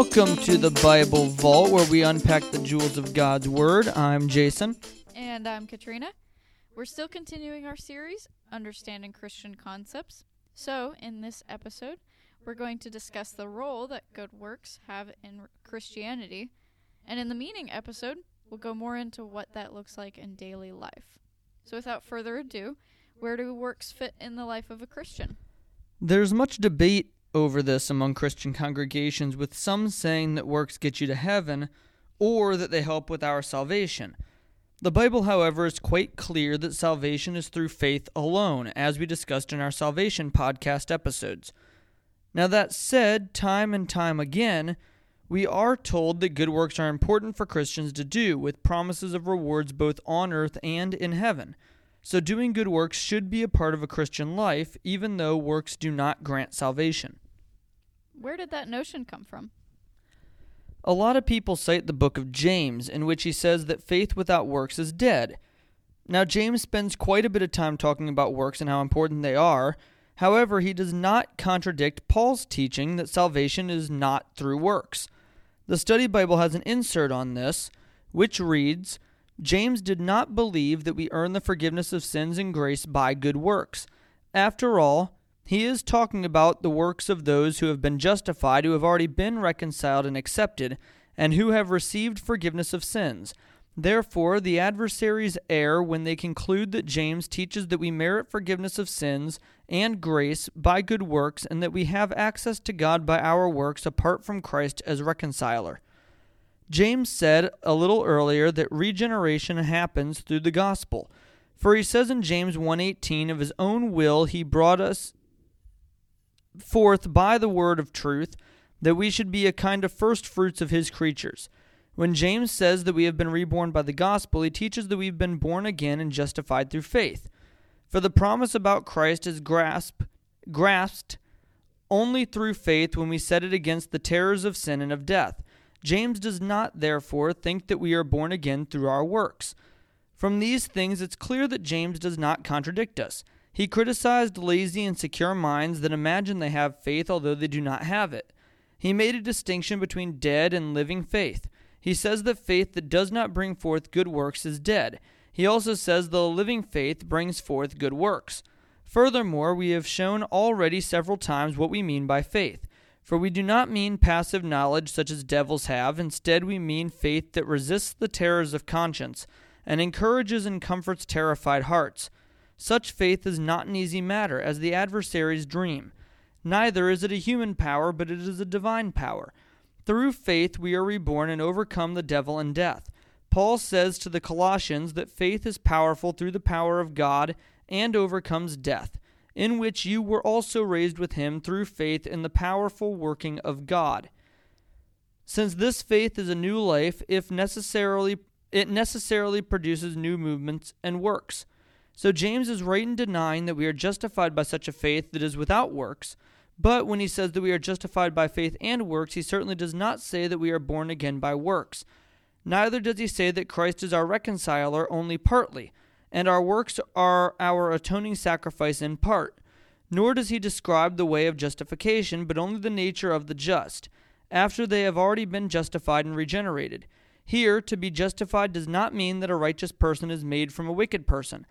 Welcome to the Bible Vault, where we unpack the jewels of God's Word. I'm Jason. And I'm Katrina. We're still continuing our series, Understanding Christian Concepts. So, in this episode, we're going to discuss the role that good works have in Christianity. And in the meaning episode, we'll go more into what that looks like in daily life. So, without further ado, where do works fit in the life of a Christian? There's much debate over this among Christian congregations, with some saying that works get you to heaven or that they help with our salvation. The Bible, however, is quite clear that salvation is through faith alone, as we discussed in our salvation podcast episodes. Now, that said, time and time again, we are told that good works are important for Christians to do, with promises of rewards both on earth and in heaven. So, doing good works should be a part of a Christian life, even though works do not grant salvation. Where did that notion come from? A lot of people cite the book of James, in which he says that faith without works is dead. Now, James spends quite a bit of time talking about works and how important they are. However, he does not contradict Paul's teaching that salvation is not through works. The Study Bible has an insert on this, which reads James did not believe that we earn the forgiveness of sins and grace by good works. After all, he is talking about the works of those who have been justified, who have already been reconciled and accepted, and who have received forgiveness of sins. Therefore, the adversaries err when they conclude that James teaches that we merit forgiveness of sins and grace by good works, and that we have access to God by our works apart from Christ as reconciler. James said a little earlier that regeneration happens through the gospel. For he says in James 1:18 of his own will he brought us forth by the word of truth that we should be a kind of first fruits of his creatures. When James says that we have been reborn by the gospel, he teaches that we've been born again and justified through faith. For the promise about Christ is grasp, grasped only through faith when we set it against the terrors of sin and of death. James does not, therefore, think that we are born again through our works. From these things, it's clear that James does not contradict us. He criticized lazy and secure minds that imagine they have faith although they do not have it. He made a distinction between dead and living faith. He says that faith that does not bring forth good works is dead. He also says the living faith brings forth good works. Furthermore, we have shown already several times what we mean by faith. For we do not mean passive knowledge such as devils have, instead, we mean faith that resists the terrors of conscience and encourages and comforts terrified hearts. Such faith is not an easy matter, as the adversaries dream. Neither is it a human power, but it is a divine power. Through faith we are reborn and overcome the devil and death. Paul says to the Colossians that faith is powerful through the power of God and overcomes death in which you were also raised with him through faith in the powerful working of God. Since this faith is a new life, if necessarily it necessarily produces new movements and works. So James is right in denying that we are justified by such a faith that is without works. But when he says that we are justified by faith and works, he certainly does not say that we are born again by works. Neither does he say that Christ is our reconciler only partly and our works are our atoning sacrifice in part. Nor does he describe the way of justification, but only the nature of the just, after they have already been justified and regenerated. Here, to be justified does not mean that a righteous person is made from a wicked person.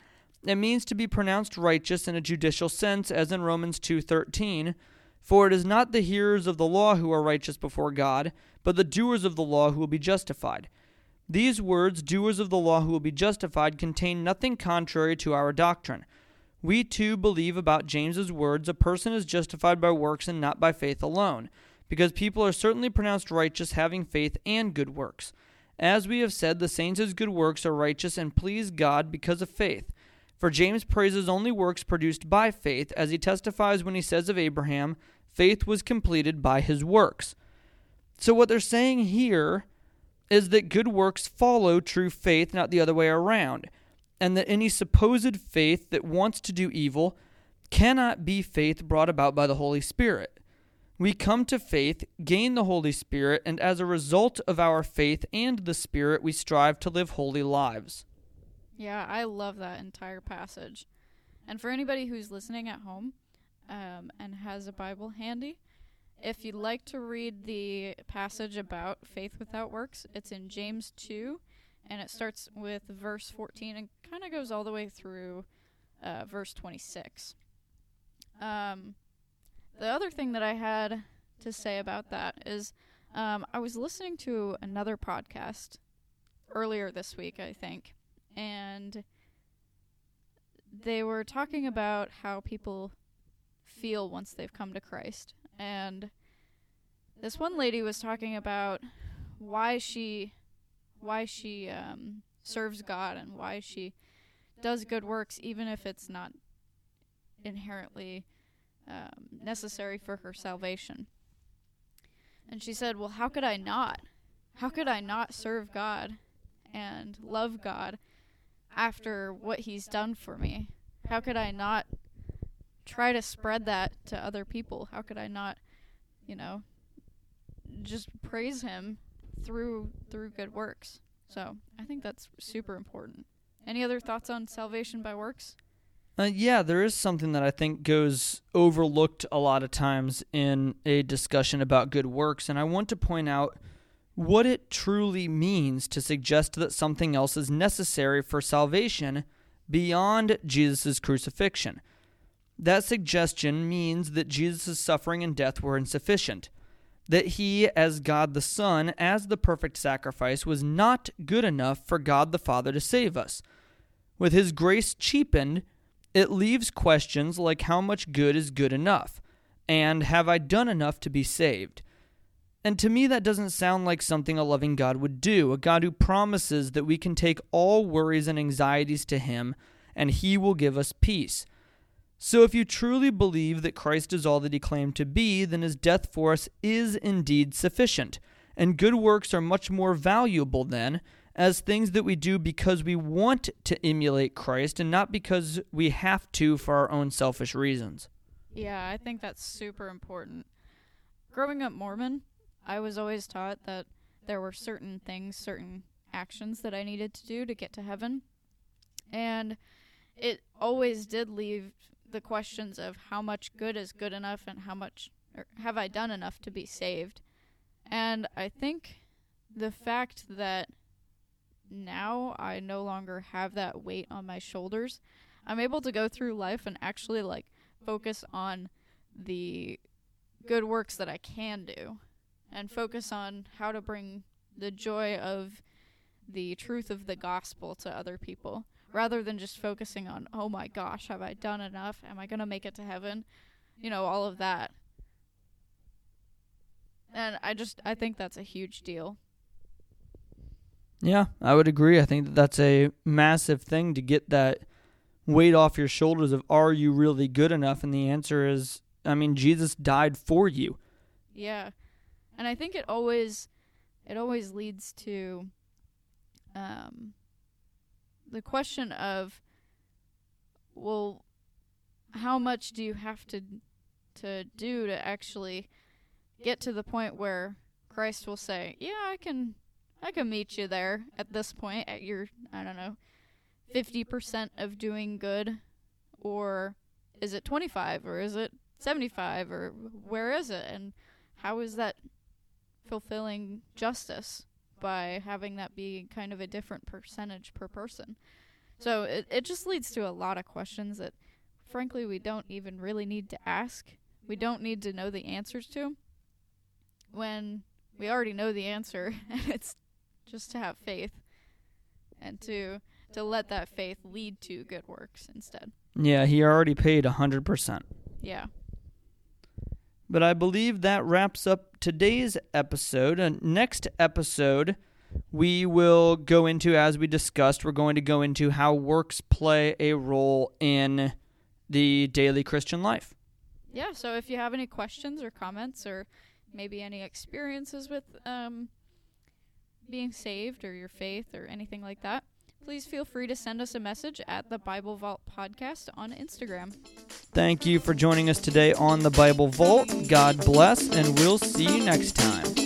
It means to be pronounced righteous in a judicial sense, as in Romans 2:13. For it is not the hearers of the law who are righteous before God, but the doers of the law who will be justified. These words, doers of the law who will be justified, contain nothing contrary to our doctrine. We too believe about James's words a person is justified by works and not by faith alone, because people are certainly pronounced righteous having faith and good works. As we have said, the saints' good works are righteous and please God because of faith. For James praises only works produced by faith, as he testifies when he says of Abraham, faith was completed by his works. So, what they're saying here is that good works follow true faith, not the other way around, and that any supposed faith that wants to do evil cannot be faith brought about by the Holy Spirit. We come to faith, gain the Holy Spirit, and as a result of our faith and the Spirit, we strive to live holy lives. Yeah, I love that entire passage. And for anybody who's listening at home, um, and has a Bible handy. If you'd like to read the passage about faith without works, it's in James 2, and it starts with verse 14 and kind of goes all the way through uh, verse 26. Um, the other thing that I had to say about that is um, I was listening to another podcast earlier this week, I think, and they were talking about how people feel once they've come to Christ. And this one lady was talking about why she why she um, serves God and why she does good works even if it's not inherently um, necessary for her salvation. And she said, Well, how could I not? How could I not serve God and love God after what He's done for me? How could I not try to spread that to other people? How could I not, you know, just praise Him through through good works? So I think that's super important. Any other thoughts on salvation by works? Uh, yeah, there is something that I think goes overlooked a lot of times in a discussion about good works, and I want to point out what it truly means to suggest that something else is necessary for salvation beyond Jesus' crucifixion. That suggestion means that Jesus' suffering and death were insufficient, that he, as God the Son, as the perfect sacrifice, was not good enough for God the Father to save us. With his grace cheapened, it leaves questions like how much good is good enough, and have I done enough to be saved? And to me, that doesn't sound like something a loving God would do, a God who promises that we can take all worries and anxieties to Him, and He will give us peace. So, if you truly believe that Christ is all that He claimed to be, then His death for us is indeed sufficient, and good works are much more valuable then, as things that we do because we want to emulate Christ and not because we have to for our own selfish reasons. Yeah, I think that's super important. Growing up Mormon, I was always taught that there were certain things, certain actions that I needed to do to get to heaven. And it always did leave the questions of how much good is good enough and how much have I done enough to be saved. And I think the fact that now I no longer have that weight on my shoulders, I'm able to go through life and actually like focus on the good works that I can do and focus on how to bring the joy of the truth of the gospel to other people rather than just focusing on, oh my gosh, have I done enough? Am I going to make it to heaven? You know, all of that. And I just, I think that's a huge deal. Yeah, I would agree. I think that that's a massive thing to get that weight off your shoulders of are you really good enough? And the answer is, I mean, Jesus died for you. Yeah. And I think it always it always leads to um the question of well how much do you have to to do to actually get to the point where Christ will say, "Yeah, I can I can meet you there at this point at your I don't know 50% of doing good or is it 25 or is it 75 or where is it? And how is that fulfilling justice by having that be kind of a different percentage per person so it, it just leads to a lot of questions that frankly we don't even really need to ask we don't need to know the answers to when we already know the answer and it's just to have faith and to to let that faith lead to good works instead. Yeah, he already paid a 100%. Yeah. But I believe that wraps up today's episode. And next episode, we will go into, as we discussed, we're going to go into how works play a role in the daily Christian life. Yeah, so if you have any questions or comments or maybe any experiences with um, being saved or your faith or anything like that, please feel free to send us a message at the Bible Vault Podcast on Instagram. Thank you for joining us today on the Bible Vault. God bless, and we'll see you next time.